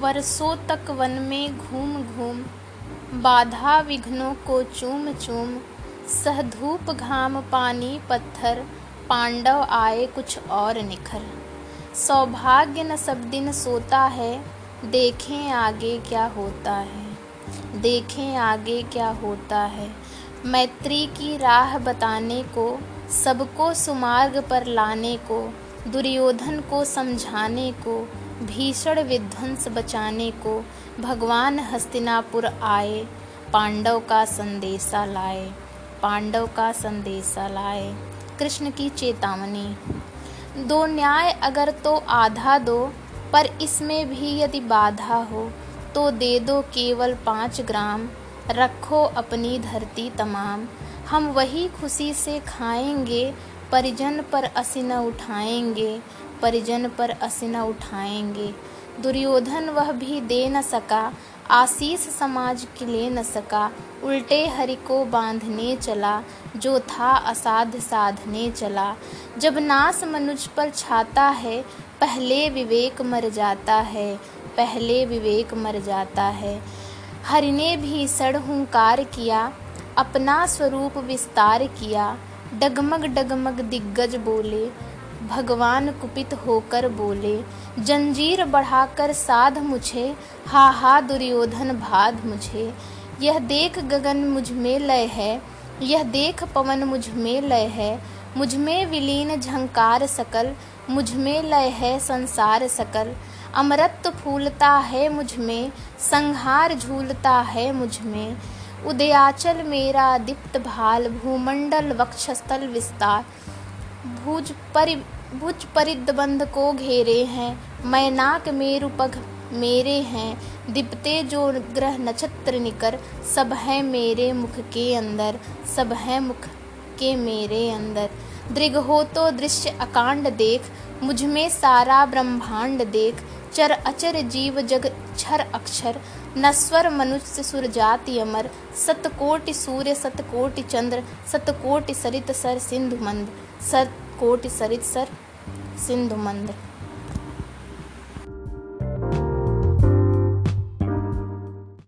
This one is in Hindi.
वर्षों तक वन में घूम घूम, बाधा विघ्नों को चूम चूम सह धूप घाम पानी पत्थर, पांडव आए कुछ और निखर। सौभाग्य न सब दिन सोता है, देखें आगे क्या होता है, देखें आगे क्या होता है। मैत्री की राह बताने को, सबको सुमार्ग पर लाने को, दुर्योधन को समझाने को भीषण विध्वंस बचाने को भगवान हस्तिनापुर आए, पांडव का संदेशा लाए, पांडव का संदेशा लाए। कृष्ण की चेतावनी, दो न्याय अगर तो आधा दो, पर इसमें भी यदि बाधा हो तो दे दो केवल पाँच ग्राम, रखो अपनी धरती तमाम। हम वही खुशी से खाएँगे, परिजन पर असी न उठाएँगे परिजन पर असीना उठाएँगे। दुर्योधन वह भी दे न सका, आशीष समाज के ले न सका, उल्टे हरि को बांधने चला, जो था असाध साधने चला। जब नास मनुज पर छाता है, पहले विवेक मर जाता है, पहले विवेक मर जाता है। हरि ने भी सड़ हुंकार किया, अपना स्वरूप विस्तार किया, डगमग डगमग दिग्गज बोले भगवान कुपित होकर बोले, जंजीर बढ़ाकर साध मुझे, हा हा दुर्योधन बाध मुझे। यह देख गगन मुझमें लय है, यह देख पवन मुझमें लय है। मुझमें विलीन झंकार सकल, मुझमें लय है संसार सकल। अमृत फूलता है मुझमें, संहार झूलता है मुझमें। उदयाचल मेरा दीप्त भाल, भूमंडल वक्षस्थल विस्तार। भुज परि, भुज परिद्बंध को घेरे हैं। मैनाक मेरु पग मेरे हैं। दिपते जो ग्रह नक्षत्र निकर, सब है मेरे मुख के अंदर, सब है मुख के मेरे अंदर। दृग हो तो दृश्य अकांड देख, मुझमें सारा ब्रह्मांड देख। चर अचर जीव जग क्षर अक्षर नस्वर मनुष्य सुर जाति अमर। सतकोटि सूर्य सतकोटि चंद्र सतकोटि सरित सर सिंधु मंद। सतकोटि सरित सर सिंधु मंद।